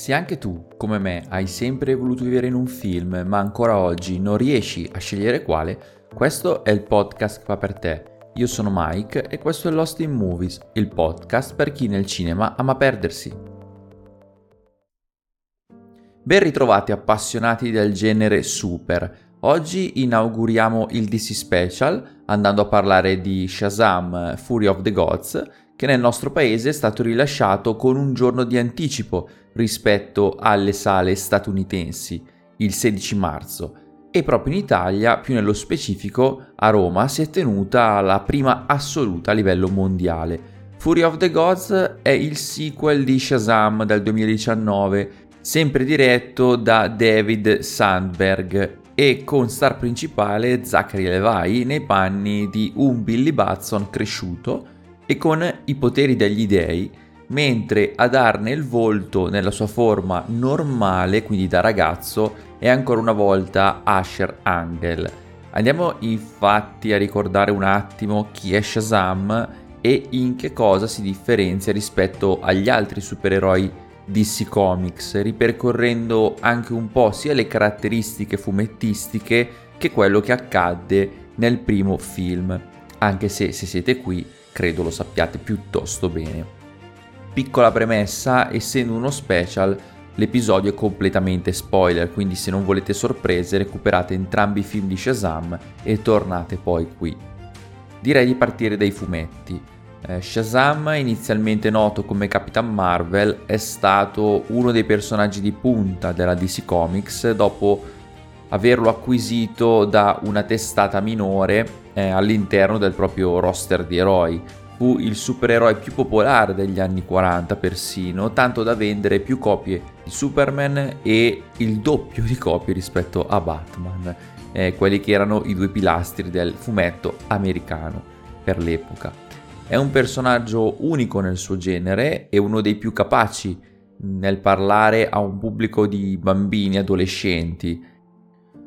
Se anche tu, come me, hai sempre voluto vivere in un film, ma ancora oggi non riesci a scegliere quale, questo è il podcast che fa per te. Io sono Mike e questo è Lost in Movies, il podcast per chi nel cinema ama perdersi. Ben ritrovati appassionati del genere super. Oggi inauguriamo il DC Special andando a parlare di Shazam Fury of the Gods, che nel nostro paese è stato rilasciato con un giorno di anticipo rispetto alle sale statunitensi, il 16 marzo, e proprio in Italia, più nello specifico a Roma, si è tenuta la prima assoluta a livello mondiale. Fury of the Gods è il sequel di Shazam del 2019, sempre diretto da David Sandberg e con star principale Zachary Levi nei panni di un Billy Batson cresciuto e con i poteri degli dei mentre a darne il volto nella sua forma normale, quindi da ragazzo, è ancora una volta Asher Angel. Andiamo infatti a ricordare un attimo chi è Shazam e in che cosa si differenzia rispetto agli altri supereroi DC Comics, ripercorrendo anche un po' sia le caratteristiche fumettistiche che quello che accadde nel primo film, anche se se siete qui credo lo sappiate piuttosto bene. Piccola premessa, essendo uno special, l'episodio è completamente spoiler, quindi se non volete sorprese recuperate entrambi i film di Shazam e tornate poi qui. Direi di partire dai fumetti. Eh, Shazam, inizialmente noto come Capitan Marvel, è stato uno dei personaggi di punta della DC Comics dopo averlo acquisito da una testata minore eh, all'interno del proprio roster di eroi, fu il supereroe più popolare degli anni 40 persino, tanto da vendere più copie di Superman e il doppio di copie rispetto a Batman, eh, quelli che erano i due pilastri del fumetto americano per l'epoca. È un personaggio unico nel suo genere e uno dei più capaci nel parlare a un pubblico di bambini adolescenti.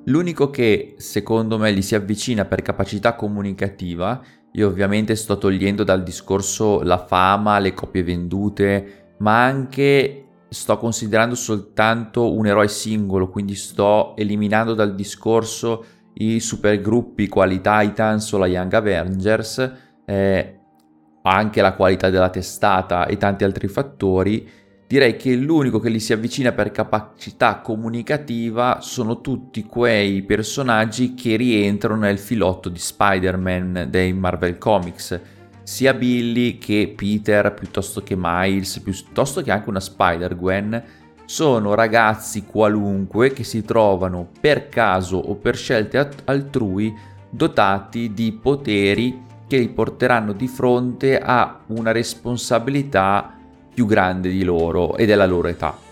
L'unico che secondo me gli si avvicina per capacità comunicativa io ovviamente sto togliendo dal discorso la fama, le copie vendute, ma anche sto considerando soltanto un eroe singolo, quindi sto eliminando dal discorso i supergruppi quali Titans o la Young Avengers, eh, anche la qualità della testata e tanti altri fattori direi che l'unico che gli si avvicina per capacità comunicativa sono tutti quei personaggi che rientrano nel filotto di Spider-Man dei Marvel Comics, sia Billy che Peter, piuttosto che Miles, piuttosto che anche una Spider-Gwen, sono ragazzi qualunque che si trovano per caso o per scelte altrui dotati di poteri che li porteranno di fronte a una responsabilità più grande di loro e della loro età.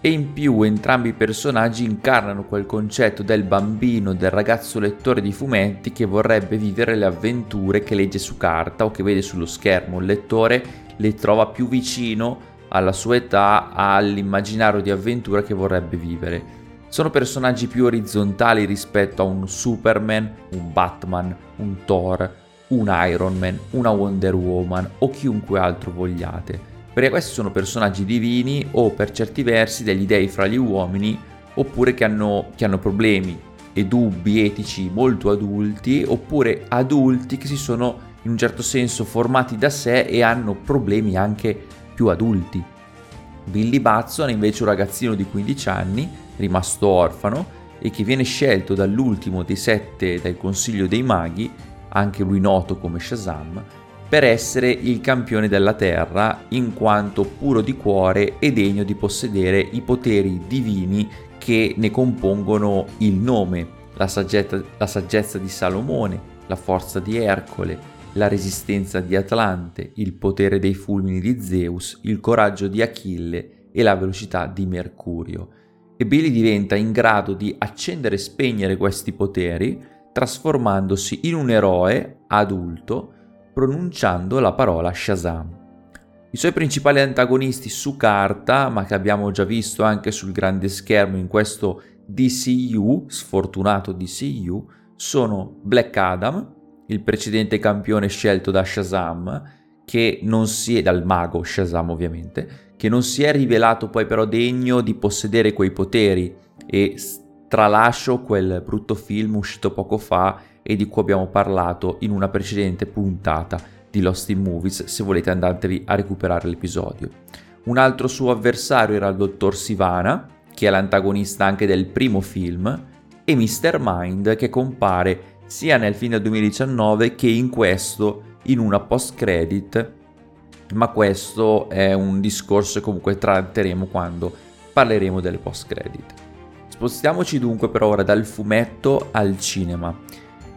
E in più entrambi i personaggi incarnano quel concetto del bambino, del ragazzo lettore di fumetti che vorrebbe vivere le avventure che legge su carta o che vede sullo schermo. Il lettore le trova più vicino alla sua età, all'immaginario di avventura che vorrebbe vivere. Sono personaggi più orizzontali rispetto a un Superman, un Batman, un Thor, un Iron Man, una Wonder Woman o chiunque altro vogliate perché questi sono personaggi divini o per certi versi degli dei fra gli uomini oppure che hanno, che hanno problemi e dubbi etici molto adulti oppure adulti che si sono in un certo senso formati da sé e hanno problemi anche più adulti. Billy Batson è invece un ragazzino di 15 anni, rimasto orfano, e che viene scelto dall'ultimo dei sette del Consiglio dei Maghi, anche lui noto come Shazam, per essere il campione della Terra, in quanto puro di cuore e degno di possedere i poteri divini che ne compongono il nome, la saggezza, la saggezza di Salomone, la forza di Ercole, la resistenza di Atlante, il potere dei fulmini di Zeus, il coraggio di Achille e la velocità di Mercurio. E Billy diventa in grado di accendere e spegnere questi poteri, trasformandosi in un eroe adulto pronunciando la parola Shazam. I suoi principali antagonisti su carta, ma che abbiamo già visto anche sul grande schermo in questo DCU, sfortunato DCU, sono Black Adam, il precedente campione scelto da Shazam, che non si è, dal mago Shazam ovviamente, che non si è rivelato poi però degno di possedere quei poteri e tralascio quel brutto film uscito poco fa e di cui abbiamo parlato in una precedente puntata di Lost in Movies se volete andatevi a recuperare l'episodio. Un altro suo avversario era il dottor Sivana, che è l'antagonista anche del primo film, e Mr. Mind che compare sia nel film del 2019 che in questo in una post credit ma questo è un discorso che comunque tratteremo quando parleremo delle post credit. Spostiamoci dunque per ora dal fumetto al cinema.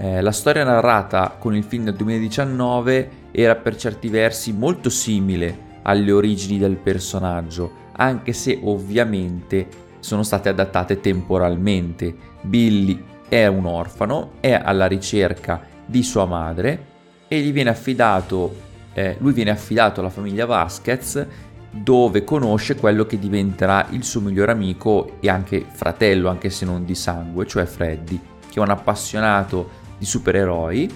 Eh, la storia narrata con il film del 2019 era per certi versi molto simile alle origini del personaggio, anche se ovviamente sono state adattate temporalmente. Billy è un orfano, è alla ricerca di sua madre e gli viene affidato, eh, lui viene affidato alla famiglia Vasquez dove conosce quello che diventerà il suo migliore amico e anche fratello, anche se non di sangue, cioè Freddy, che è un appassionato di supereroi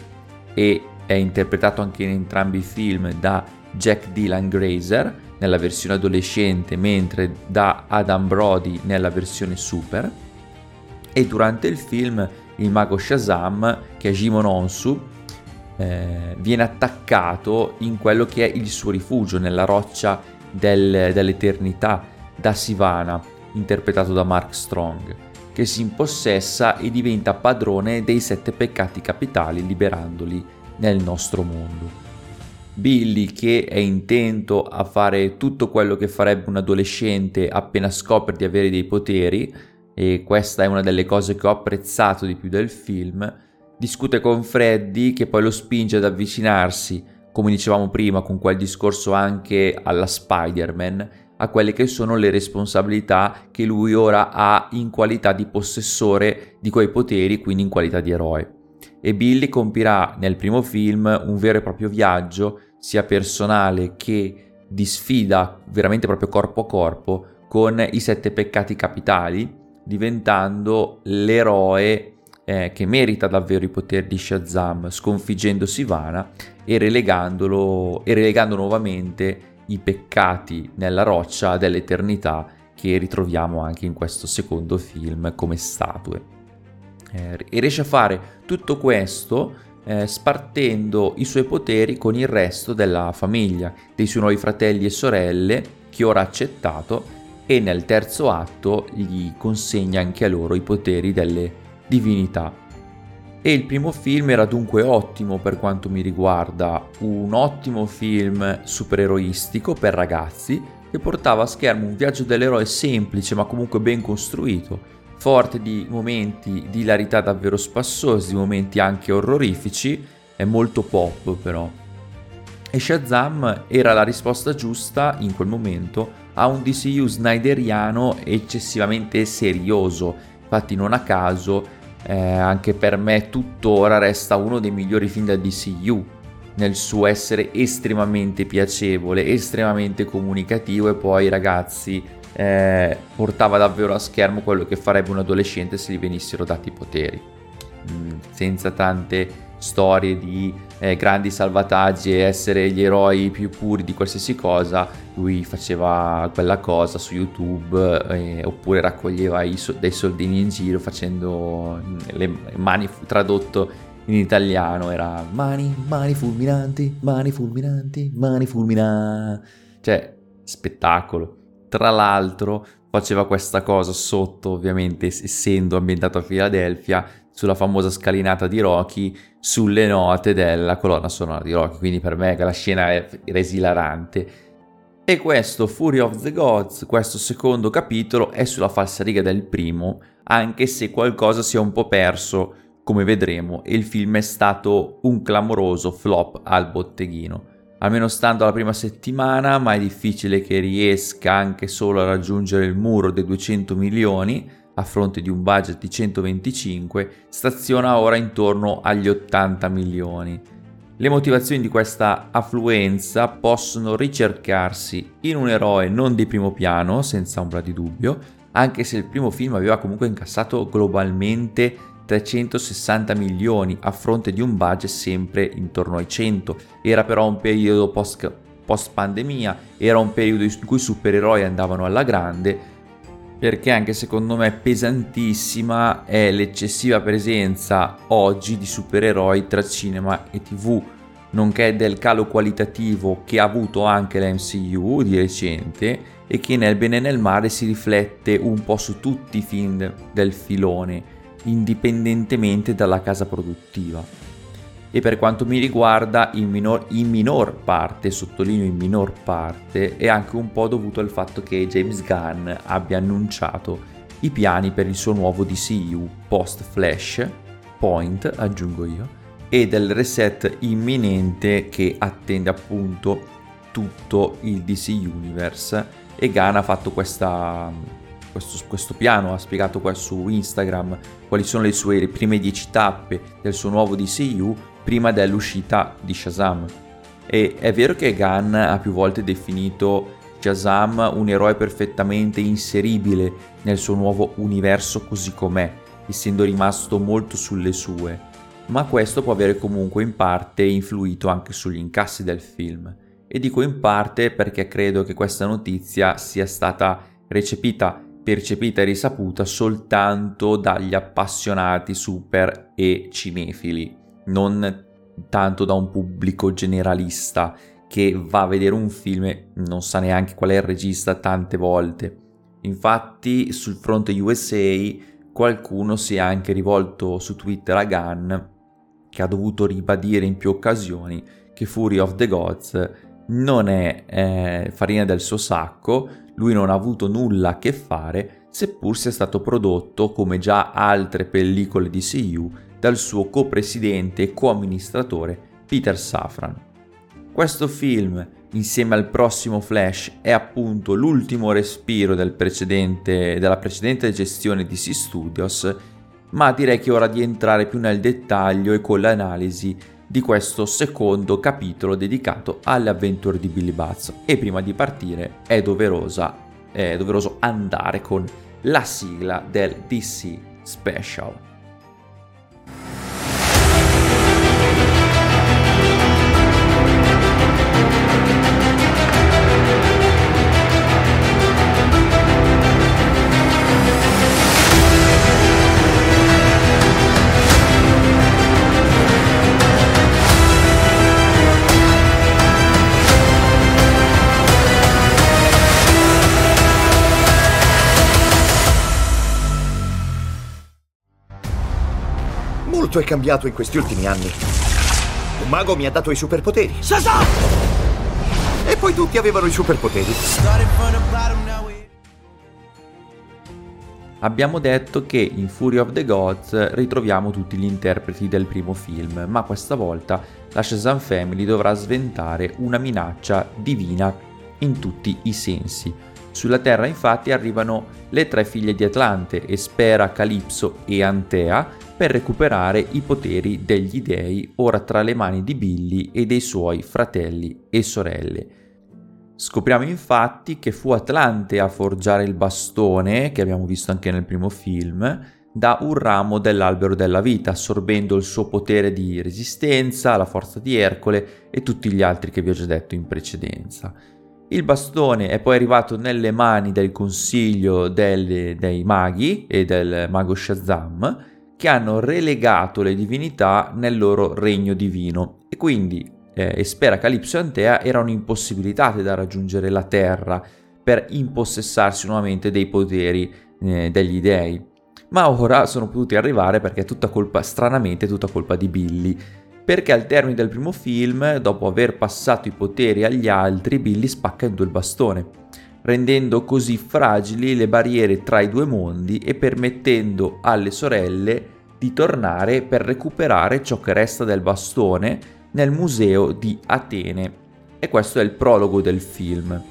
e è interpretato anche in entrambi i film da Jack Dylan Grazer nella versione adolescente, mentre da Adam Brody nella versione super. E durante il film il mago Shazam, che è Jimon Onsu, eh, viene attaccato in quello che è il suo rifugio, nella roccia del, dell'eternità, da Sivana, interpretato da Mark Strong, che si impossessa e diventa padrone dei sette peccati capitali, liberandoli nel nostro mondo. Billy che è intento a fare tutto quello che farebbe un adolescente appena scopre di avere dei poteri, e questa è una delle cose che ho apprezzato di più del film, discute con Freddy che poi lo spinge ad avvicinarsi, come dicevamo prima, con quel discorso anche alla Spider-Man, a quelle che sono le responsabilità che lui ora ha in qualità di possessore di quei poteri, quindi in qualità di eroe. E Billy compirà nel primo film un vero e proprio viaggio, sia personale che di sfida veramente proprio corpo a corpo, con i sette peccati capitali, diventando l'eroe eh, che merita davvero i poteri di Shazam, sconfiggendo Sivana e e relegando nuovamente i peccati nella roccia dell'eternità che ritroviamo anche in questo secondo film come statue. Eh, e riesce a fare tutto questo eh, spartendo i suoi poteri con il resto della famiglia, dei suoi nuovi fratelli e sorelle che ora ha accettato e nel terzo atto gli consegna anche a loro i poteri delle divinità. E il primo film era dunque ottimo per quanto mi riguarda, un ottimo film supereroistico per ragazzi che portava a schermo un viaggio dell'eroe semplice ma comunque ben costruito, forte di momenti di hilarità davvero spassosi, di momenti anche orrorifici, è molto pop però. E Shazam era la risposta giusta in quel momento a un DCU snyderiano eccessivamente serioso, infatti non a caso eh, anche per me tuttora resta uno dei migliori film da DCU nel suo essere estremamente piacevole, estremamente comunicativo e poi ragazzi eh, portava davvero a schermo quello che farebbe un adolescente se gli venissero dati i poteri, mm, senza tante storie di eh, grandi salvataggi e essere gli eroi più puri di qualsiasi cosa, lui faceva quella cosa su YouTube eh, oppure raccoglieva so- dei soldini in giro facendo mm, le mani tradotto in italiano era mani, mani fulminanti, mani fulminanti, mani fulminanti. Cioè, spettacolo. Tra l'altro faceva questa cosa sotto, ovviamente, essendo ambientato a Filadelfia, sulla famosa scalinata di Rocky sulle note della colonna sonora di Rocky, quindi per me la scena è esilarante. E questo Fury of the Gods, questo secondo capitolo, è sulla falsariga del primo, anche se qualcosa si è un po' perso, come vedremo, e il film è stato un clamoroso flop al botteghino. Almeno stando alla prima settimana, ma è difficile che riesca anche solo a raggiungere il muro dei 200 milioni, a fronte di un budget di 125, staziona ora intorno agli 80 milioni. Le motivazioni di questa affluenza possono ricercarsi in un eroe non di primo piano, senza ombra di dubbio, anche se il primo film aveva comunque incassato globalmente 360 milioni a fronte di un budget sempre intorno ai 100. Era però un periodo post, pandemia, era un periodo in cui i supereroi andavano alla grande perché anche secondo me pesantissima è l'eccessiva presenza oggi di supereroi tra cinema e tv, nonché del calo qualitativo che ha avuto anche la MCU di recente e che nel bene e nel male si riflette un po' su tutti i film del filone, indipendentemente dalla casa produttiva. E per quanto mi riguarda, in minor, in minor parte, sottolineo in minor parte, è anche un po' dovuto al fatto che James Gunn abbia annunciato i piani per il suo nuovo DCU post Flash, Point, aggiungo io, e del reset imminente che attende appunto tutto il DC Universe. E Ghana ha fatto questa, questo, questo, piano, ha spiegato qua su Instagram quali sono le sue prime 10 tappe del suo nuovo DCU prima dell'uscita di Shazam. E è vero che Gunn ha più volte definito Shazam un eroe perfettamente inseribile nel suo nuovo universo così com'è, essendo rimasto molto sulle sue, ma questo può avere comunque in parte influito anche sugli incassi del film. E dico in parte perché credo che questa notizia sia stata recepita, percepita e risaputa soltanto dagli appassionati super e cinefili, non tanto da un pubblico generalista che va a vedere un film e non sa neanche qual è il regista tante volte. Infatti sul fronte USA qualcuno si è anche rivolto su Twitter a Gunn che ha dovuto ribadire in più occasioni che Fury of the Gods non è eh, farina del suo sacco, lui non ha avuto nulla a che fare, seppur sia stato prodotto, come già altre pellicole di CU, dal suo co-presidente e co-amministratore Peter Safran. Questo film, insieme al prossimo Flash, è appunto l'ultimo respiro del della precedente gestione di C Studios, ma direi che è ora di entrare più nel dettaglio e con l'analisi di questo secondo capitolo dedicato alle avventure di Billy Buzz. E prima di partire è, doverosa, è doveroso andare con la sigla del DC Special. Molto è cambiato in questi ultimi anni. Un mago mi ha dato i superpoteri. Shazam! E poi tutti avevano i superpoteri. Abbiamo detto che in Fury of the Gods ritroviamo tutti gli interpreti del primo film, ma questa volta la Shazam Family dovrà sventare una minaccia divina in tutti i sensi. Sulla Terra infatti arrivano le tre figlie di Atlante, Espera, Calipso e Antea, per recuperare i poteri degli dei ora tra le mani di Billy e dei suoi fratelli e sorelle. Scopriamo infatti che fu Atlante a forgiare il bastone, che abbiamo visto anche nel primo film, da un ramo dell'albero della vita, assorbendo il suo potere di resistenza, la forza di Ercole e tutti gli altri che vi ho già detto in precedenza. Il bastone è poi arrivato nelle mani del consiglio delle, dei maghi e del mago Shazam, che hanno relegato le divinità nel loro regno divino e quindi eh, Espera, Calipso e Antea erano impossibilitate da raggiungere la terra per impossessarsi nuovamente dei poteri eh, degli dei. Ma ora sono potuti arrivare perché è tutta colpa, stranamente, tutta colpa di Billy. Perché al termine del primo film, dopo aver passato i poteri agli altri, Billy spacca in due il bastone rendendo così fragili le barriere tra i due mondi e permettendo alle sorelle di tornare per recuperare ciò che resta del bastone nel museo di Atene. E questo è il prologo del film.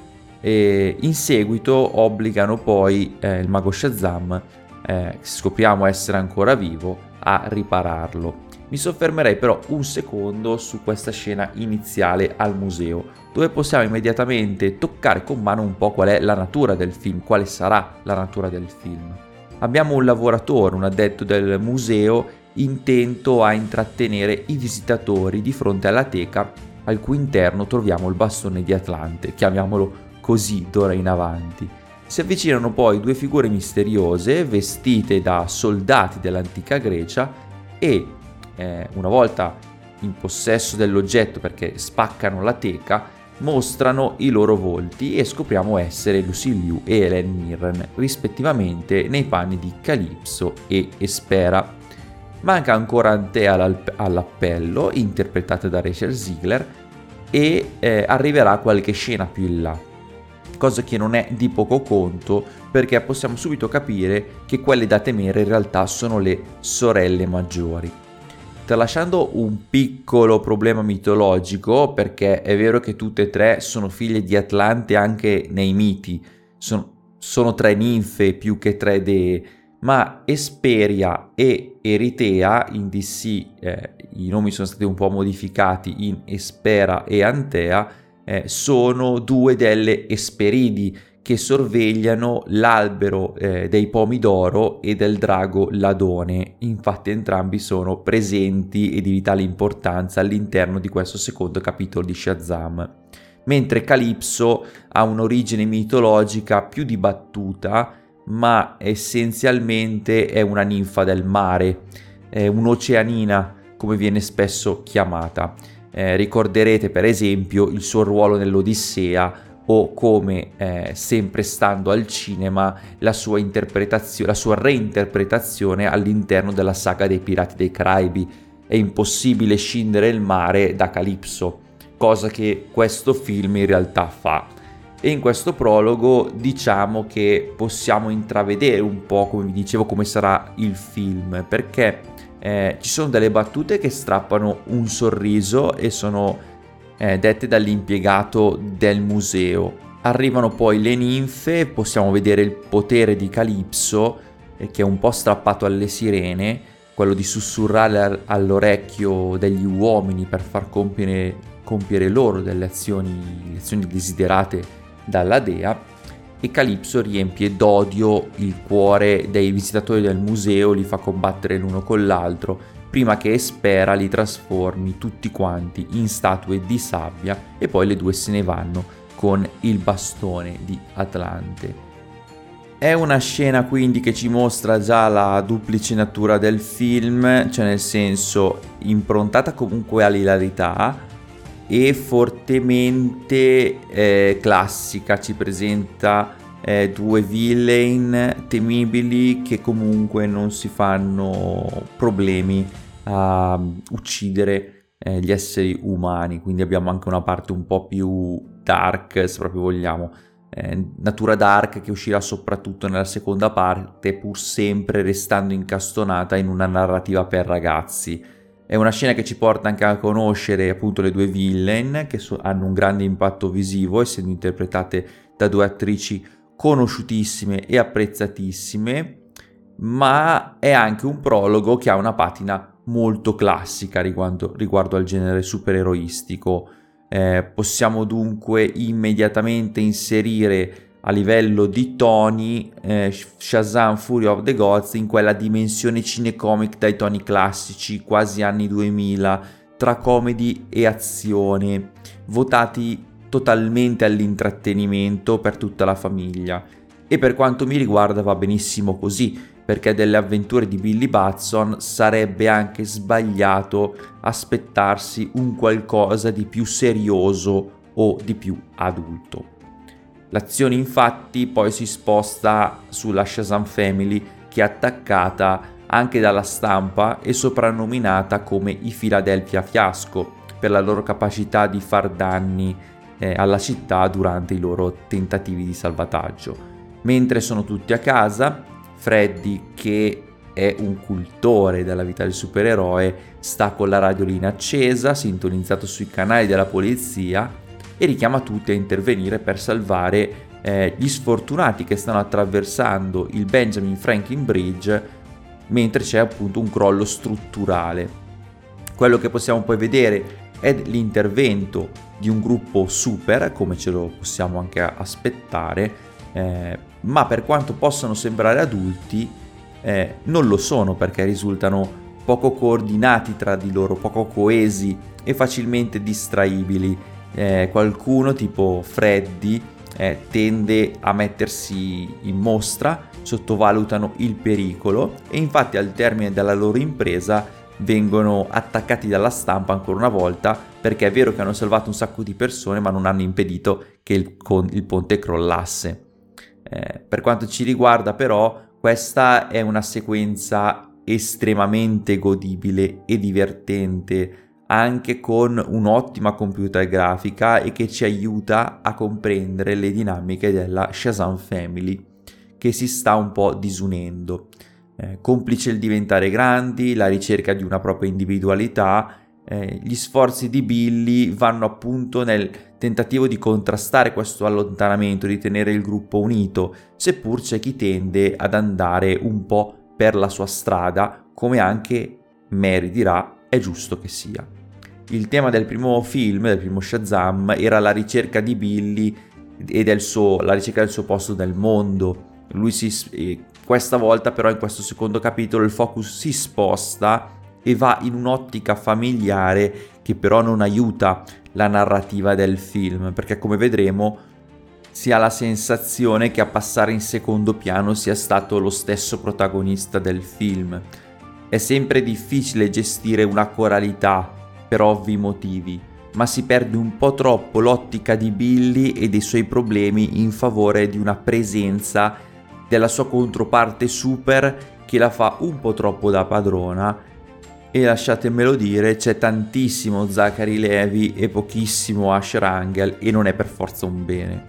E in seguito obbligano poi eh, il mago Shazam, eh, scopriamo essere ancora vivo, a ripararlo. Mi soffermerei però un secondo su questa scena iniziale al museo, dove possiamo immediatamente toccare con mano un po' qual è la natura del film, quale sarà la natura del film. abbiamo un lavoratore, un addetto del museo, intento a intrattenere i visitatori di fronte alla teca al cui interno troviamo il bastone di Atlante, chiamiamolo così d'ora in avanti. Si avvicinano poi due figure misteriose vestite da soldati dell'antica Grecia e eh, una volta in possesso dell'oggetto perché spaccano la teca, mostrano i loro volti e scopriamo essere Lucy Liu e Helen Mirren, rispettivamente nei panni di Calypso e Espera. Manca ancora Antea all'appello, interpretata da Rachel Ziegler, e eh, arriverà qualche scena più in là, cosa che non è di poco conto perché possiamo subito capire che quelle da temere in realtà sono le sorelle maggiori. Tralasciando un piccolo problema mitologico, perché è vero che tutte e tre sono figlie di Atlante anche nei miti, sono, sono tre ninfe più che tre dee, ma Esperia e Eritea in DC eh, i nomi sono stati un po' modificati in Espera e Antea eh, sono due delle Esperidi che sorvegliano l'albero eh, dei pomidoro e del drago Ladone. Infatti entrambi sono presenti e di vitale importanza all'interno di questo secondo capitolo di Shazam. Mentre Calypso ha un'origine mitologica più dibattuta, ma essenzialmente è una ninfa del mare, è un'oceanina come viene spesso chiamata. Eh, ricorderete per esempio il suo ruolo nell'Odissea o come eh, sempre stando al cinema la sua interpretazione, la sua reinterpretazione all'interno della saga dei Pirati dei Caraibi. È impossibile scindere il mare da Calypso, cosa che questo film in realtà fa e in questo prologo diciamo che possiamo intravedere un po' come vi dicevo come sarà il film perché eh, ci sono delle battute che strappano un sorriso e sono eh, dette dall'impiegato del museo. Arrivano poi le ninfe possiamo vedere il potere di Calypso eh, che è un po' strappato alle sirene quello di sussurrare all'orecchio degli uomini per far compiere, compiere loro delle azioni, azioni desiderate dalla dea. E Calypso riempie d'odio il cuore dei visitatori del museo, li fa combattere l'uno con l'altro, prima che Espera li trasformi tutti quanti in statue di sabbia e poi le due se ne vanno con il bastone di Atlante. È una scena quindi che ci mostra già la duplice natura del film, cioè nel senso improntata comunque all'ilarità, e fortemente eh, classica, ci presenta eh, due villain temibili che comunque non si fanno problemi a uccidere eh, gli esseri umani, quindi abbiamo anche una parte un po' più dark, se proprio vogliamo. Eh, natura dark che uscirà soprattutto nella seconda parte, pur sempre restando incastonata in una narrativa per ragazzi è una scena che ci porta anche a conoscere appunto le due villain che so- hanno un grande impatto visivo essendo interpretate da due attrici conosciutissime e apprezzatissime, ma è anche un prologo che ha una patina molto classica riguardo, riguardo al genere supereroistico. Eh, possiamo dunque immediatamente inserire a livello di toni eh, Shazam Fury of the Gods in quella dimensione cinecomic dai toni classici, quasi anni 2000, tra comedy e azione, votati totalmente all'intrattenimento per tutta la famiglia. E per quanto mi riguarda va benissimo così, perché delle avventure di Billy Batson sarebbe anche sbagliato aspettarsi un qualcosa di più serioso o di più adulto. L'azione infatti poi si sposta sulla Shazam Family che è attaccata anche dalla stampa e soprannominata come i Philadelphia Fiasco per la loro capacità di far danni eh, alla città durante i loro tentativi di salvataggio. Mentre sono tutti a casa, Freddy che è un cultore della vita del supereroe, sta con la radiolina accesa, sintonizzato sui canali della polizia e richiama tutti a intervenire per salvare eh, gli sfortunati che stanno attraversando il Benjamin Franklin Bridge mentre c'è appunto un crollo strutturale. Quello che possiamo poi vedere è l'intervento di un gruppo super, come ce lo possiamo anche aspettare, eh, ma per quanto possano sembrare adulti, eh, non lo sono perché risultano poco coordinati tra di loro, poco coesi e facilmente distraibili. Eh, qualcuno tipo Freddy eh, tende a mettersi in mostra, sottovalutano il pericolo e infatti al termine della loro impresa vengono attaccati dalla stampa ancora una volta perché è vero che hanno salvato un sacco di persone ma non hanno impedito che il, con, il ponte crollasse. Eh, per quanto ci riguarda però questa è una sequenza estremamente godibile e divertente anche con un'ottima computer grafica e che ci aiuta a comprendere le dinamiche della Shazam Family che si sta un po' disunendo. Eh, complice il diventare grandi, la ricerca di una propria individualità, eh, gli sforzi di Billy vanno appunto nel tentativo di contrastare questo allontanamento, di tenere il gruppo unito, seppur c'è chi tende ad andare un po' per la sua strada, come anche Mary dirà è giusto che sia. Il tema del primo film, del primo Shazam, era la ricerca di Billy e suo, la ricerca del suo posto nel mondo. Si, questa volta però in questo secondo capitolo il focus si sposta e va in un'ottica familiare che però non aiuta la narrativa del film, perché come vedremo si ha la sensazione che a passare in secondo piano sia stato lo stesso protagonista del film. È sempre difficile gestire una coralità per ovvi motivi, ma si perde un po' troppo l'ottica di Billy e dei suoi problemi in favore di una presenza della sua controparte super che la fa un po' troppo da padrona e lasciatemelo dire c'è tantissimo Zachary Levi e pochissimo Asher Angel e non è per forza un bene.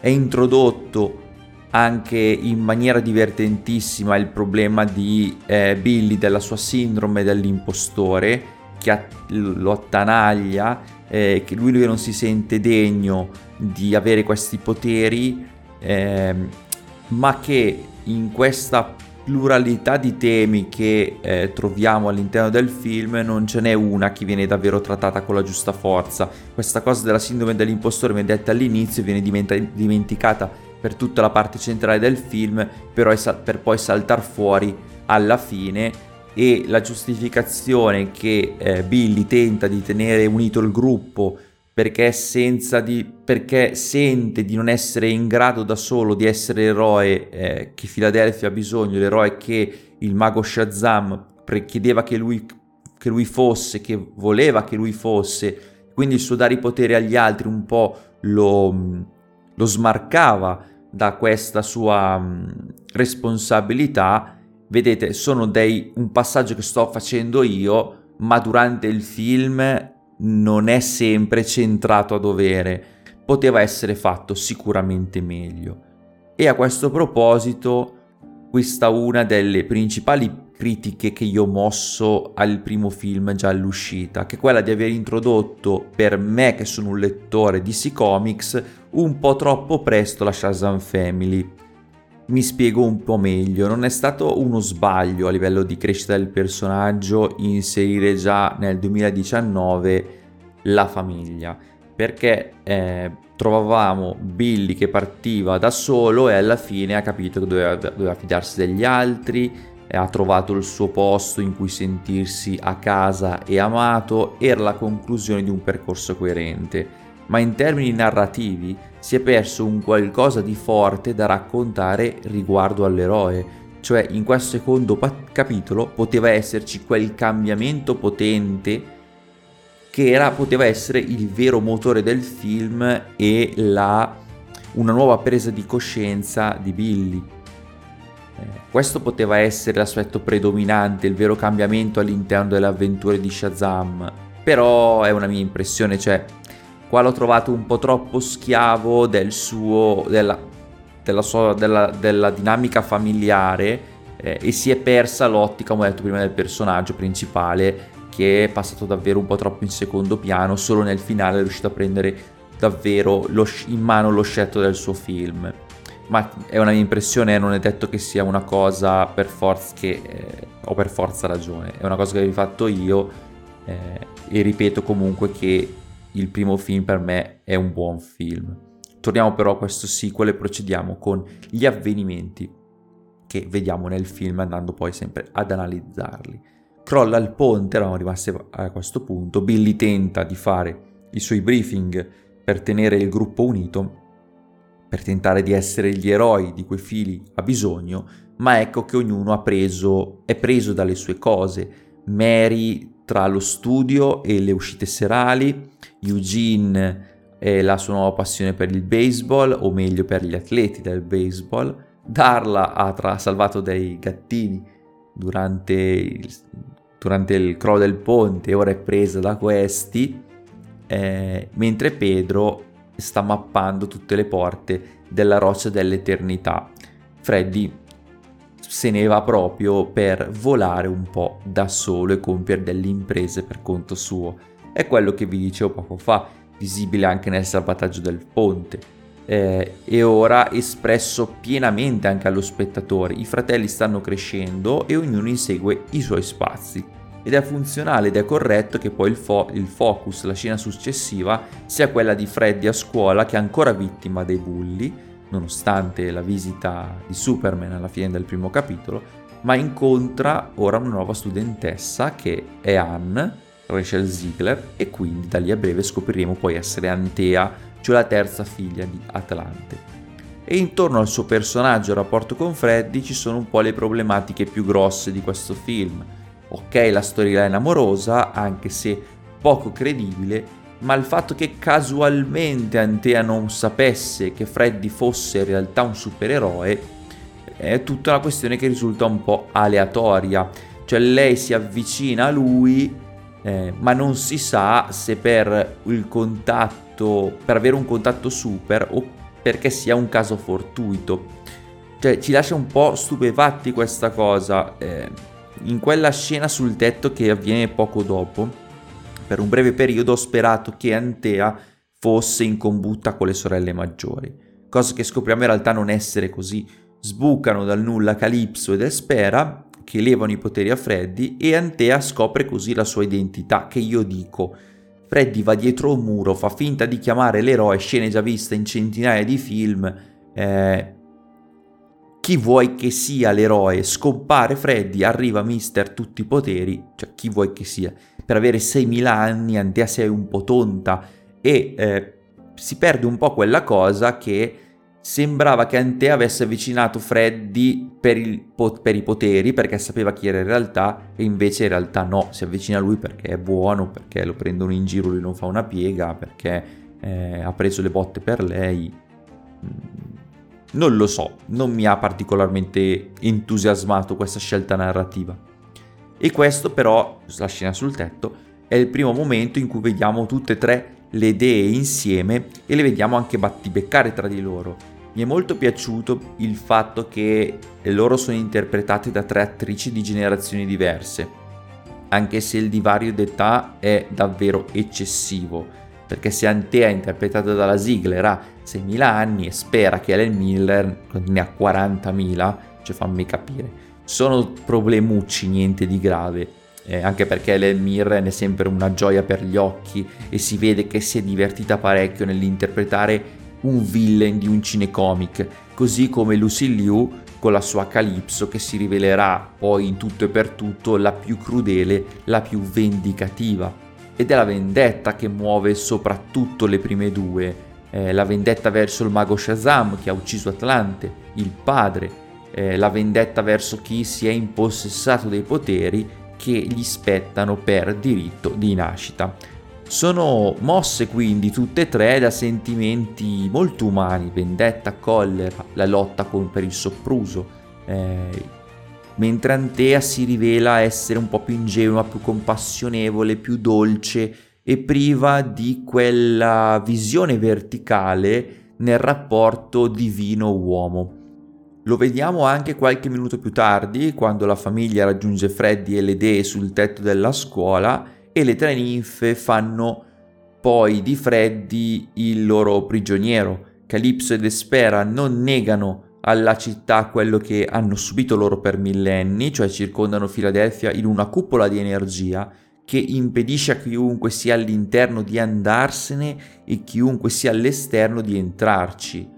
È introdotto anche in maniera divertentissima il problema di eh, Billy della sua sindrome dell'impostore che att- lo attanaglia, eh, che lui, lui, non si sente degno di avere questi poteri, eh, ma che in questa pluralità di temi che eh, troviamo all'interno del film non ce n'è una che viene davvero trattata con la giusta forza. Questa cosa della sindrome dell'impostore viene detta all'inizio e viene dimenta- dimenticata per tutta la parte centrale del film, però sal- per poi saltare fuori alla fine e la giustificazione che eh, Billy tenta di tenere unito il gruppo perché, di, perché, sente di non essere in grado da solo di essere l'eroe eh, che Philadelphia ha bisogno, l'eroe che il mago Shazam chiedeva che lui, che lui fosse, che voleva che lui fosse, quindi il suo dare i poteri agli altri un po' lo, lo smarcava da questa sua mh, responsabilità. Vedete, sono dei, un passaggio che sto facendo io, ma durante il film non è sempre centrato a dovere, poteva essere fatto sicuramente meglio. E a questo proposito, questa è una delle principali critiche che io ho mosso al primo film già all'uscita, che è quella di aver introdotto per me che sono un lettore di DC Comics un po' troppo presto la Shazam Family. Mi spiego un po' meglio, non è stato uno sbaglio a livello di crescita del personaggio inserire già nel 2019 la famiglia, perché eh, trovavamo Billy che partiva da solo e alla fine ha capito che doveva, doveva fidarsi degli altri, ha trovato il suo posto in cui sentirsi a casa e amato, era la conclusione di un percorso coerente. Ma in termini narrativi si è perso un qualcosa di forte da raccontare riguardo all'eroe. Cioè in questo secondo pa- capitolo poteva esserci quel cambiamento potente che era, poteva essere il vero motore del film e la, una nuova presa di coscienza di Billy. Eh, questo poteva essere l'aspetto predominante, il vero cambiamento all'interno delle avventure di Shazam, però è una mia impressione, cioè Qua l'ho trovato un po' troppo schiavo del suo, della, della, sua, della, della dinamica familiare eh, e si è persa l'ottica, come ho detto prima, del personaggio principale che è passato davvero un po' troppo in secondo piano, solo nel finale è riuscito a prendere davvero lo, in mano lo scelto del suo film. Ma è una mia impressione, non è detto che sia una cosa per forza che eh, ho per forza ragione, è una cosa che ho fatto io eh, e ripeto comunque che il primo film per me è un buon film. Torniamo però a questo sequel e procediamo con gli avvenimenti. che vediamo nel film andando poi sempre ad analizzarli. Crolla il ponte, eravamo rimasti a questo punto, Billy tenta di fare i suoi briefing per tenere il gruppo unito, per tentare di essere gli eroi di cui Fili ha bisogno, ma ecco che ognuno preso, è preso dalle sue cose. Mary tra lo studio e le uscite serali, Eugene e la sua nuova passione per il baseball, o meglio per gli atleti del baseball, Darla ha tra- salvato dei gattini durante il, durante il crollo del ponte e ora è presa da questi, eh, mentre Pedro sta mappando tutte le porte della roccia dell'eternità. Freddy se ne va proprio per volare un po' da solo e compiere delle imprese per conto suo. È quello che vi dicevo poco fa, visibile anche nel salvataggio del ponte. Eh, e ora espresso pienamente anche allo spettatore. I fratelli stanno crescendo e ognuno insegue i suoi spazi ed è funzionale ed è corretto che poi il, fo- il, focus, la scena successiva, sia quella di Freddy a scuola che è ancora vittima dei bulli, nonostante la visita di Superman alla fine del primo capitolo, ma incontra ora una nuova studentessa che è Anne, Rachel Ziegler, e quindi da lì a breve scopriremo poi essere Antea, cioè la terza figlia di Atlante. E intorno al suo personaggio e rapporto con Freddy ci sono un po' le problematiche più grosse di questo film ok la storyline amorosa, anche se poco credibile, ma il fatto che casualmente Antea non sapesse che Freddy fosse in realtà un supereroe è tutta una questione che risulta un po' aleatoria. Cioè lei si avvicina a lui, eh, ma non si sa se per il contatto, per avere un contatto super o perché sia un caso fortuito. Cioè ci lascia un po' stupefatti questa cosa. Eh, in quella scena sul tetto che avviene poco dopo, per un breve periodo ho sperato che Antea fosse in combutta con le sorelle maggiori, cosa che scopriamo in realtà non essere così. Sbucano dal nulla Calypso ed Espera, che levano i poteri a Freddy, e Antea scopre così la sua identità, che io dico. Freddy va dietro un muro, fa finta di chiamare l'eroe, scene già viste in centinaia di film, eh, chi vuoi che sia l'eroe, scompare Freddy, arriva Mister tutti i poteri, cioè chi vuoi che sia, per avere 6.000 anni Antea sei un po' tonta e eh, si perde un po' quella cosa che sembrava che Antea avesse avvicinato Freddy per, il, per, i poteri perché sapeva chi era in realtà e invece in realtà no, si avvicina a lui perché è buono, perché lo prendono in giro, lui non fa una piega, perché eh, ha preso le botte per lei non lo so, non mi ha particolarmente entusiasmato questa scelta narrativa. E questo però, la scena sul tetto, è il primo momento in cui vediamo tutte e tre le idee insieme e le vediamo anche battibeccare tra di loro. Mi è molto piaciuto il fatto che loro sono interpretate da tre attrici di generazioni diverse, anche se il divario d'età è davvero eccessivo perché se Antea interpretata dalla Ziegler ha 6.000 anni e spera che Ellen Miller ne ha 40.000, cioè fammi capire. Sono problemucci, niente di grave, eh, anche perché Mirren è sempre una gioia per gli occhi e si vede che si è divertita parecchio nell'interpretare un villain di un cinecomic, così come Lucy Liu con la sua Calypso che si rivelerà poi in tutto e per tutto la più crudele, la più vendicativa. Ed è la vendetta che muove soprattutto le prime due, eh, la vendetta verso il mago Shazam che ha ucciso Atlante, il padre, eh, la vendetta verso chi si è impossessato dei poteri che gli spettano per diritto di nascita. Sono mosse quindi tutte e tre da sentimenti molto umani, vendetta, collera, la lotta con, per il sopruso, eh, mentre Antea si rivela essere un po' più ingenua, più compassionevole, più dolce e priva di quella visione verticale nel rapporto divino-uomo. Lo vediamo anche qualche minuto più tardi, quando la famiglia raggiunge Freddy e le dee sul tetto della scuola e le tre ninfe fanno poi di Freddy il loro prigioniero. Calypso ed Espera non negano alla città quello che hanno subito loro per millenni, cioè circondano Filadelfia in una cupola di energia che impedisce a chiunque sia all'interno di andarsene e chiunque sia all'esterno di entrarci.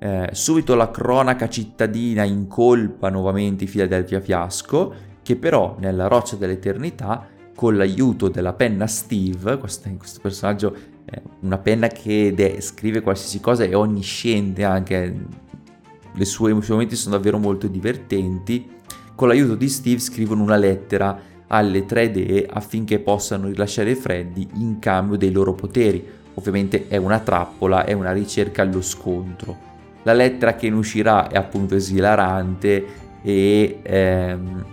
Eh, subito la cronaca cittadina incolpa nuovamente i Philadelphia Fiasco, che però nella roccia dell'eternità, con l'aiuto della penna Steve, questo, questo personaggio è una penna che de- scrive qualsiasi cosa e onnisciente anche, le sue, i momenti sono davvero molto divertenti, con l'aiuto di Steve scrivono una lettera alle tre dee affinché possano rilasciare Freddy in cambio dei loro poteri. Ovviamente è una trappola, è una ricerca allo scontro. La lettera che ne uscirà è appunto esilarante e ehm,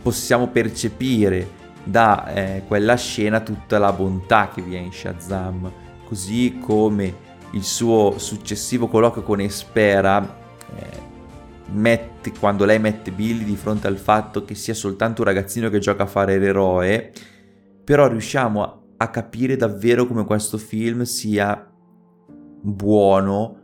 possiamo percepire da eh, quella scena tutta la bontà che vi è in Shazam, così come il suo successivo colloquio con Espera eh, mette, quando lei mette Billy di fronte al fatto che sia soltanto un ragazzino che gioca a fare l'eroe, però riusciamo a, a capire davvero come questo film sia buono,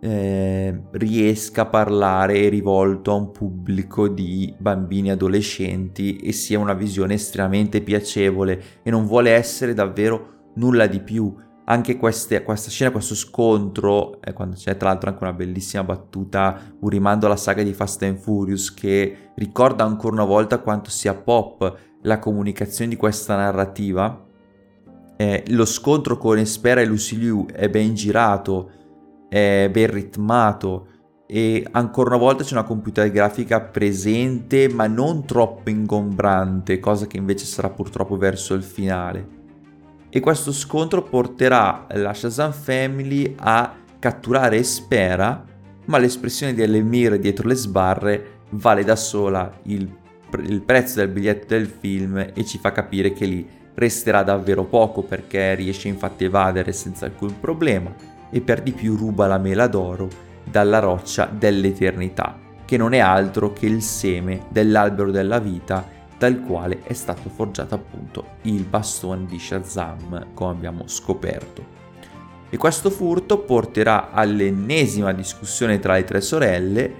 eh, riesca a parlare rivolto a un pubblico di bambini e adolescenti e sia una visione estremamente piacevole e non vuole essere davvero nulla di più. Anche queste, questa scena, questo scontro, eh, quando c'è tra l'altro anche una bellissima battuta, un rimando alla saga di Fast and Furious che ricorda ancora una volta quanto sia pop la comunicazione di questa narrativa. Eh, lo scontro con Espera e Lucy Liu è ben girato, è ben ritmato e ancora una volta c'è una computer grafica presente ma non troppo ingombrante, cosa che invece sarà purtroppo verso il finale. E questo scontro porterà la Shazam Family a catturare Espera, ma l'espressione di Elemir dietro le sbarre vale da sola il, il prezzo del biglietto del film e ci fa capire che lì resterà davvero poco perché riesce infatti a evadere senza alcun problema e per di più ruba la mela d'oro dalla roccia dell'eternità, che non è altro che il seme dell'albero della vita dal quale è stato forgiato appunto il bastone di Shazam, come abbiamo scoperto. E questo furto porterà all'ennesima discussione tra le tre sorelle,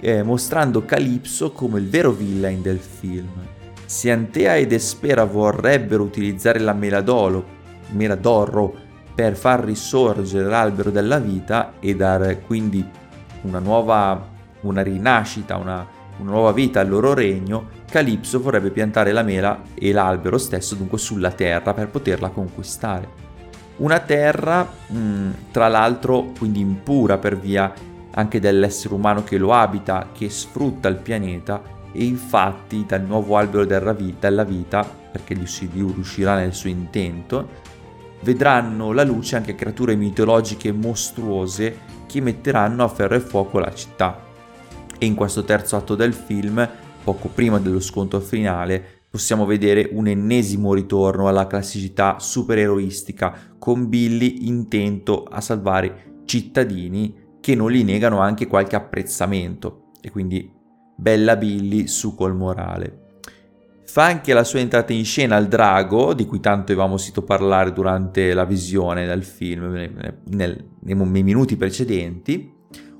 eh, mostrando Calypso come il vero villain del film. Se Antea ed Espera vorrebbero utilizzare la Meladoro, Meladoro per far risorgere l'albero della vita e dare quindi una nuova, una rinascita, una, una nuova vita al loro regno, Calipso vorrebbe piantare la mela e l'albero stesso dunque sulla terra per poterla conquistare. Una terra, mh, tra l'altro, quindi impura per via anche dell'essere umano che lo abita, che sfrutta il pianeta e infatti dal nuovo albero della vita, della vita perché Lucidiu riuscirà nel suo intento, vedranno la luce anche creature mitologiche mostruose che metteranno a ferro e fuoco la città. E in questo terzo atto del film, poco prima dello scontro finale, possiamo vedere un ennesimo ritorno alla classicità supereroistica con Billy intento a salvare cittadini che non gli negano anche qualche apprezzamento e quindi bella Billy su col morale. Fa anche la sua entrata in scena al drago, di cui tanto avevamo sentito parlare durante la visione del film, nel, nel, nei minuti precedenti.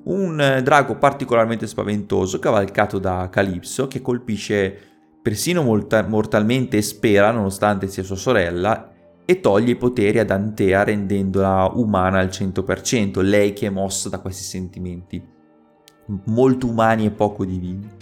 Un eh, drago particolarmente spaventoso, cavalcato da Calypso, che colpisce persino morta- mortalmente Spera, nonostante sia sua sorella, e toglie i poteri ad Antea rendendola umana al 100%, lei che è mossa da questi sentimenti molto umani e poco divini.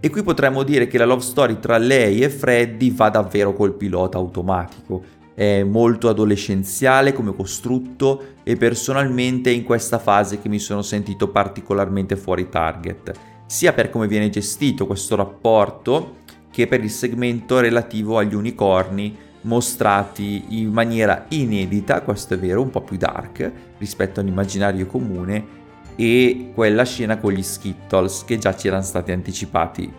E qui potremmo dire che la love story tra lei e Freddy va davvero col pilota automatico. È molto adolescenziale come costrutto e personalmente è in questa fase che mi sono sentito particolarmente fuori target, sia per come viene gestito questo rapporto che per il segmento relativo agli unicorni mostrati in maniera inedita, questo è vero, un po' più dark rispetto all'immaginario comune e quella scena con gli Skittles che già ci erano stati anticipati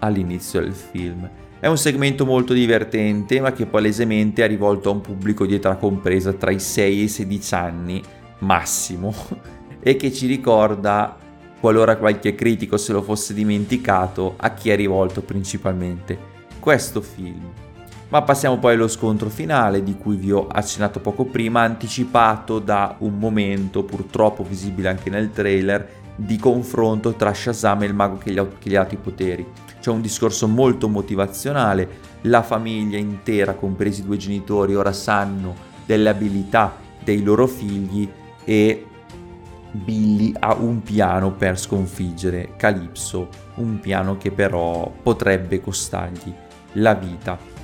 all'inizio del film. È un segmento molto divertente ma che palesemente è rivolto a un pubblico di età compresa tra i 6 e i 16 anni massimo e che ci ricorda, qualora qualche critico se lo fosse dimenticato, a chi è rivolto principalmente questo film. Ma passiamo poi allo scontro finale di cui vi ho accennato poco prima, anticipato da un momento purtroppo visibile anche nel trailer di confronto tra Shazam e il mago che gli ha, che gli ha dato i poteri. C'è un discorso molto motivazionale, la famiglia intera, compresi i due genitori, ora sanno delle abilità dei loro figli e Billy ha un piano per sconfiggere Calypso, un piano che però potrebbe costargli la vita.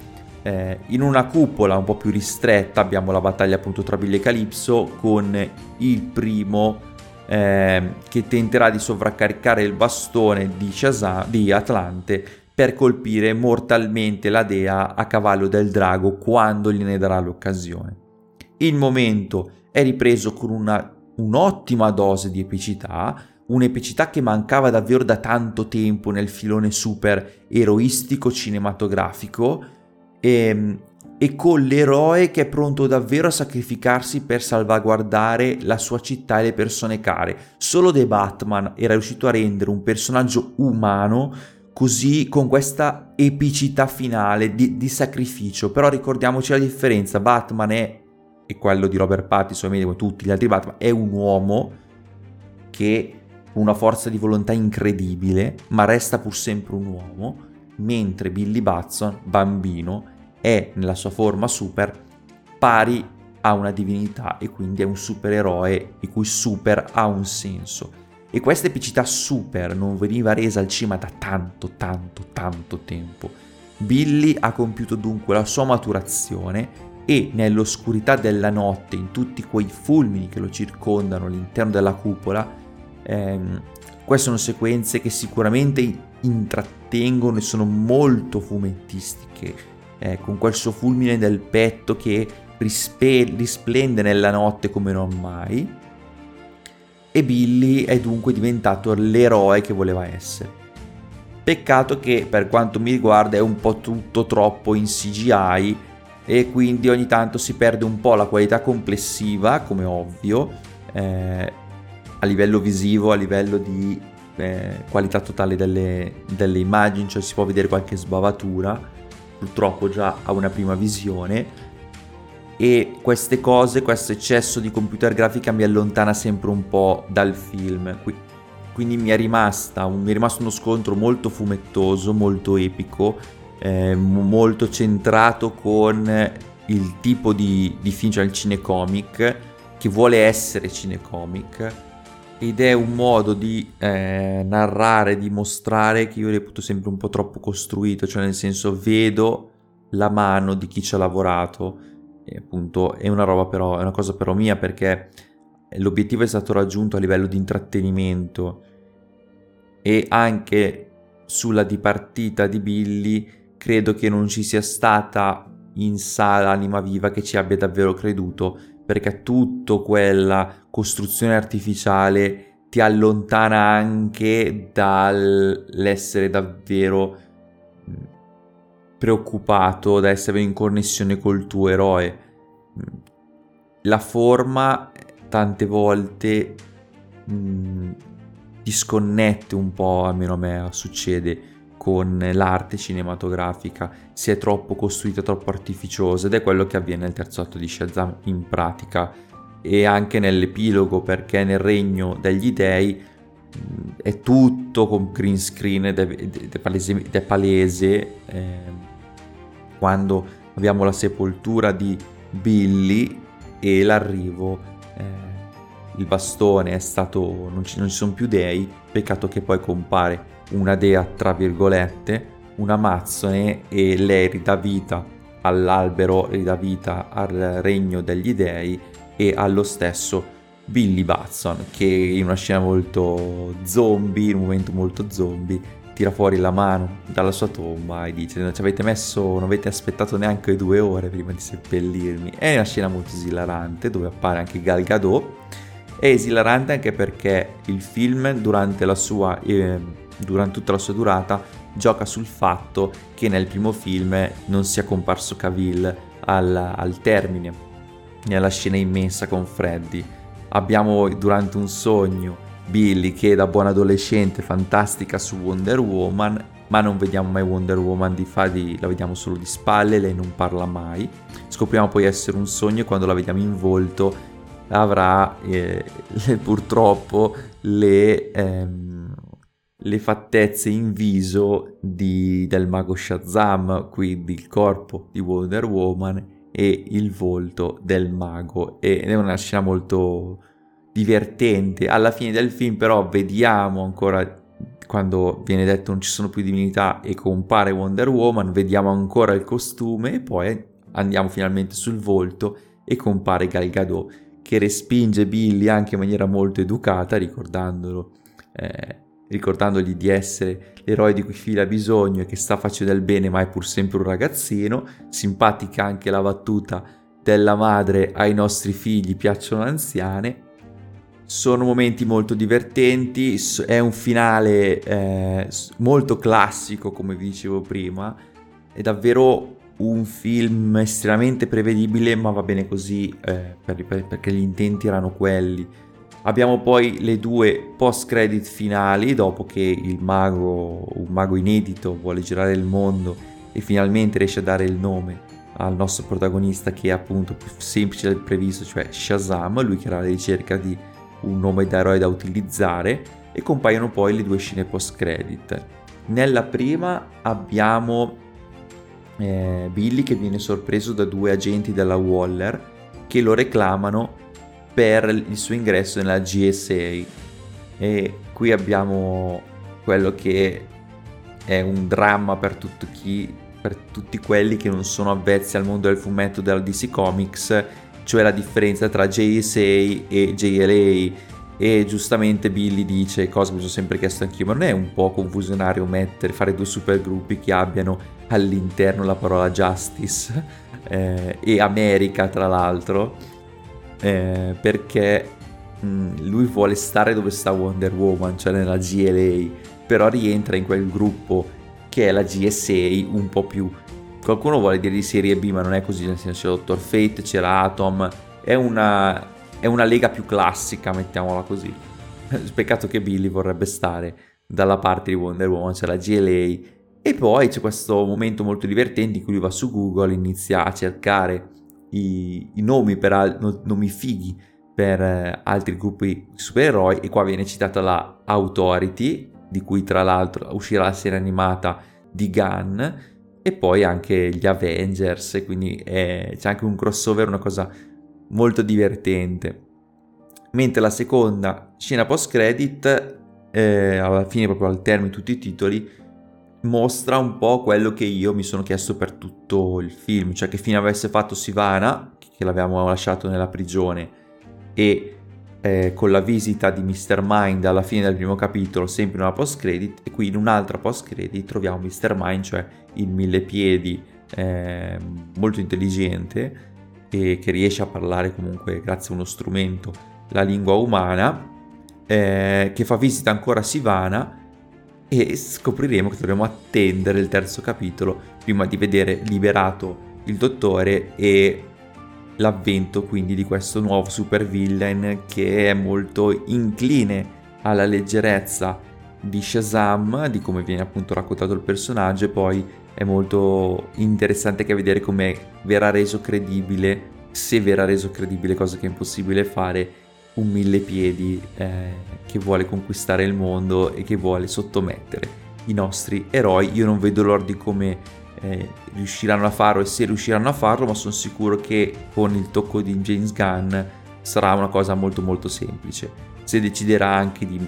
Eh, in una cupola un po' più ristretta abbiamo la battaglia appunto tra Billy e Calypso con il primo eh, che tenterà di sovraccaricare il bastone di, Shazam, di Atlante per colpire mortalmente la dea a cavallo del drago quando gliene darà l'occasione. Il momento è ripreso con una, un'ottima dose di epicità, un'epicità che mancava davvero da tanto tempo nel filone super eroistico cinematografico e, ehm, e con l'eroe che è pronto davvero a sacrificarsi per salvaguardare la sua città e le persone care. Solo The Batman era riuscito a rendere un personaggio umano così con questa epicità finale di, di sacrificio. Però ricordiamoci la differenza, Batman è, e quello di Robert Pattinson, come tutti gli altri Batman, è un uomo che una forza di volontà incredibile, ma resta pur sempre un uomo, mentre Billy Batson, bambino, è nella sua forma super pari a una divinità e quindi è un supereroe i cui super ha un senso. E questa epicità super non veniva resa al cinema da tanto, tanto, tanto tempo. Billy ha compiuto dunque la sua maturazione e nell'oscurità della notte, in tutti quei fulmini che lo circondano all'interno della cupola, ehm, queste sono sequenze che sicuramente intrattengono e sono molto fumettistiche eh, con quel suo fulmine nel petto che rispe- risplende nella notte come non mai. E Billy è dunque diventato l'eroe che voleva essere. Peccato che per quanto mi riguarda è un po' tutto troppo in CGI e quindi ogni tanto si perde un po' la qualità complessiva, come ovvio, eh, a livello visivo, a livello di eh, qualità totale delle, delle immagini, cioè si può vedere qualche sbavatura purtroppo già a una prima visione e queste cose, questo eccesso di computer grafica mi allontana sempre un po' dal film. Quindi mi è, rimasta, mi è rimasto uno scontro molto fumettoso, molto epico, eh, molto centrato con il tipo di, di film, cioè il cinecomic, che vuole essere cinecomic ed è un modo di eh, narrare, di mostrare che io reputo sempre un po' troppo costruito, cioè nel senso vedo la mano di chi ci ha lavorato e appunto è una roba però, è una cosa però mia perché l'obiettivo è stato raggiunto a livello di intrattenimento e anche sulla dipartita di Billy credo che non ci sia stata in sala anima viva che ci abbia davvero creduto perché tutta quella costruzione artificiale ti allontana anche dall'essere davvero mm, preoccupato, da essere in connessione col tuo eroe. Mm, la forma tante volte mh, mm, disconnette un po', almeno a me succede, con l'arte cinematografica, si è troppo costruita, troppo artificiosa ed è quello che avviene nel terzo atto di Shazam in pratica e anche nell'epilogo perché nel regno degli dei è tutto con green screen ed è, ed è palese, ed è palese eh, quando abbiamo la sepoltura di Billy e l'arrivo eh, il bastone è stato non ci, non ci sono più dei peccato che poi compare una dea tra virgolette, una Amazzone e lei ridà vita all'albero, ridà vita al regno degli dei e allo stesso Billy Batson che in una scena molto zombie, in un momento molto zombie, tira fuori la mano dalla sua tomba e dice non ci avete messo, non avete aspettato neanche due ore prima di seppellirmi. È una scena molto esilarante dove appare anche Gal Gadot. È esilarante anche perché il film durante sua... Eh, durante tutta la sua durata, gioca sul fatto che nel primo film non sia comparso Cavill al, al termine, nella scena immensa con Freddy. Abbiamo durante un sogno Billy che da buon adolescente fantastica su Wonder Woman, ma non vediamo mai Wonder Woman di Fadi, la vediamo solo di spalle, lei non parla mai. Scopriamo poi essere un sogno e quando la vediamo in volto avrà eh, purtroppo le... Ehm, le fattezze in viso di, del mago Shazam, quindi il corpo di Wonder Woman e il volto del mago ed è una scena molto divertente. Alla fine del film però vediamo ancora quando viene detto non ci sono più divinità e compare Wonder Woman, vediamo ancora il costume e poi andiamo finalmente sul volto e compare Gal Gadot che respinge Billy anche in maniera molto educata ricordandolo eh, ricordandogli di essere l'eroe di cui fila bisogno e che sta facendo del bene ma è pur sempre un ragazzino. Simpatica anche la battuta della madre ai nostri figli piacciono anziane sono momenti molto divertenti, è un finale eh, molto classico, come vi dicevo prima, è davvero un film estremamente prevedibile, ma va bene così eh, per, per, perché gli intenti erano quelli. Abbiamo poi le due post-credit finali, dopo che il mago, un mago inedito, vuole girare il mondo e finalmente riesce a dare il nome al nostro protagonista che è appunto più semplice del previsto, cioè Shazam, lui che era alla ricerca di un nome da eroe da utilizzare e compaiono poi le due scene post credit. Nella prima abbiamo eh, Billy che viene sorpreso da due agenti della Waller che lo reclamano per il suo ingresso nella GSA e qui abbiamo quello che è un dramma per, chi, per tutti quelli che non sono avvezzi al mondo del fumetto della DC Comics cioè la differenza tra JSA e JLA e giustamente Billy dice, cosa mi sono sempre chiesto anch'io, ma non è un po' confusionario mettere, fare due supergruppi che abbiano all'interno la parola justice? Eh, e America tra l'altro, eh, perché mh, mm, lui vuole stare dove sta Wonder Woman, cioè nella GLA, però rientra in quel gruppo che è la GSA un po' più Qualcuno vuole dire di serie B, ma non è così, nel senso c'è Dottor Fate, c'era Atom, è una, è una lega più classica, mettiamola così. Peccato che Billy vorrebbe stare dalla parte di Wonder Woman, c'è la GLA. E poi c'è questo momento molto divertente in cui lui va su Google, inizia a cercare i, i nomi per nomi fighi per eh, altri gruppi supereroi e qua viene citata la Authority, di cui tra l'altro uscirà la serie animata di Gunn e poi anche gli Avengers, quindi è, c'è anche un crossover, una cosa molto divertente. Mentre la seconda scena post credit, eh, alla fine proprio al termine di tutti i titoli, mostra un po' quello che io mi sono chiesto per tutto il film, cioè che fine avesse fatto Sivana, che l'avevamo lasciato nella prigione, e eh, con la visita di Mr. Mind alla fine del primo capitolo, sempre in una post credit, e qui in un'altra post credit troviamo Mr. Mind, cioè il mille piedi eh, molto intelligente e che riesce a parlare comunque grazie a uno strumento la lingua umana, eh, che fa visita ancora a Sivana e scopriremo che dovremo attendere il terzo capitolo prima di vedere liberato il dottore e l'avvento quindi di questo nuovo super villain che è molto incline alla leggerezza di Shazam, di come viene appunto raccontato il personaggio e poi è molto interessante che vedere come verrà reso credibile, se verrà reso credibile, cosa che è impossibile fare, un mille piedi eh, che vuole conquistare il mondo e che vuole sottomettere i nostri eroi. Io non vedo l'ora di come eh, riusciranno a farlo e se riusciranno a farlo, ma sono sicuro che con il tocco di James Gunn sarà una cosa molto molto semplice. Se deciderà anche di,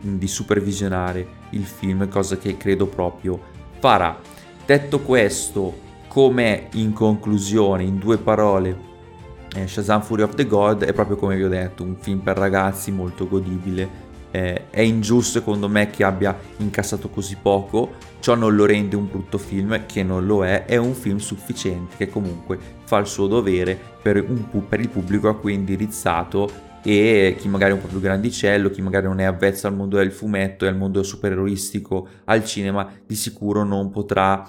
di supervisionare il film, cosa che credo proprio farà. Detto questo, come in conclusione, in due parole, eh, Shazam Fury of the God è proprio come vi ho detto, un film per ragazzi molto godibile. Eh, è ingiusto secondo me che abbia incassato così poco, ciò non lo rende un brutto film, che non lo è, è un film sufficiente che comunque fa il suo dovere per, un, per il pubblico a cui è indirizzato. E chi magari è un po' più grandicello, chi magari non è avvezzo al mondo del fumetto e al mondo supereroistico al cinema, di sicuro non potrà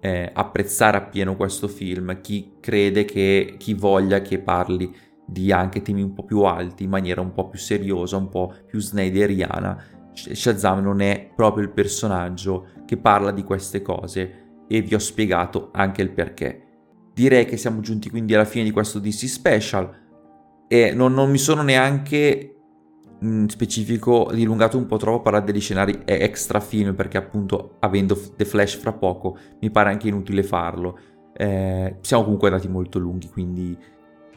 eh, apprezzare appieno questo film. Chi crede che, chi voglia che parli di anche temi un po' più alti, in maniera un po' più seriosa, un po' più snyderiana. Shazam non è proprio il personaggio che parla di queste cose e vi ho spiegato anche il perché. Direi che siamo giunti quindi alla fine di questo DC Special e non, non mi sono neanche specifico dilungato un po' troppo a parlare degli scenari extra film perché appunto avendo The Flash fra poco mi pare anche inutile farlo. Eh, siamo comunque andati molto lunghi quindi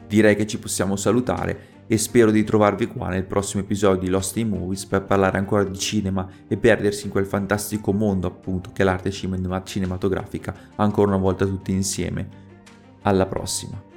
direi che ci possiamo salutare e spero di trovarvi qua nel prossimo episodio di Lost in Movies per parlare ancora di cinema e perdersi in quel fantastico mondo appunto che è l'arte cinematografica ancora una volta tutti insieme. Alla prossima!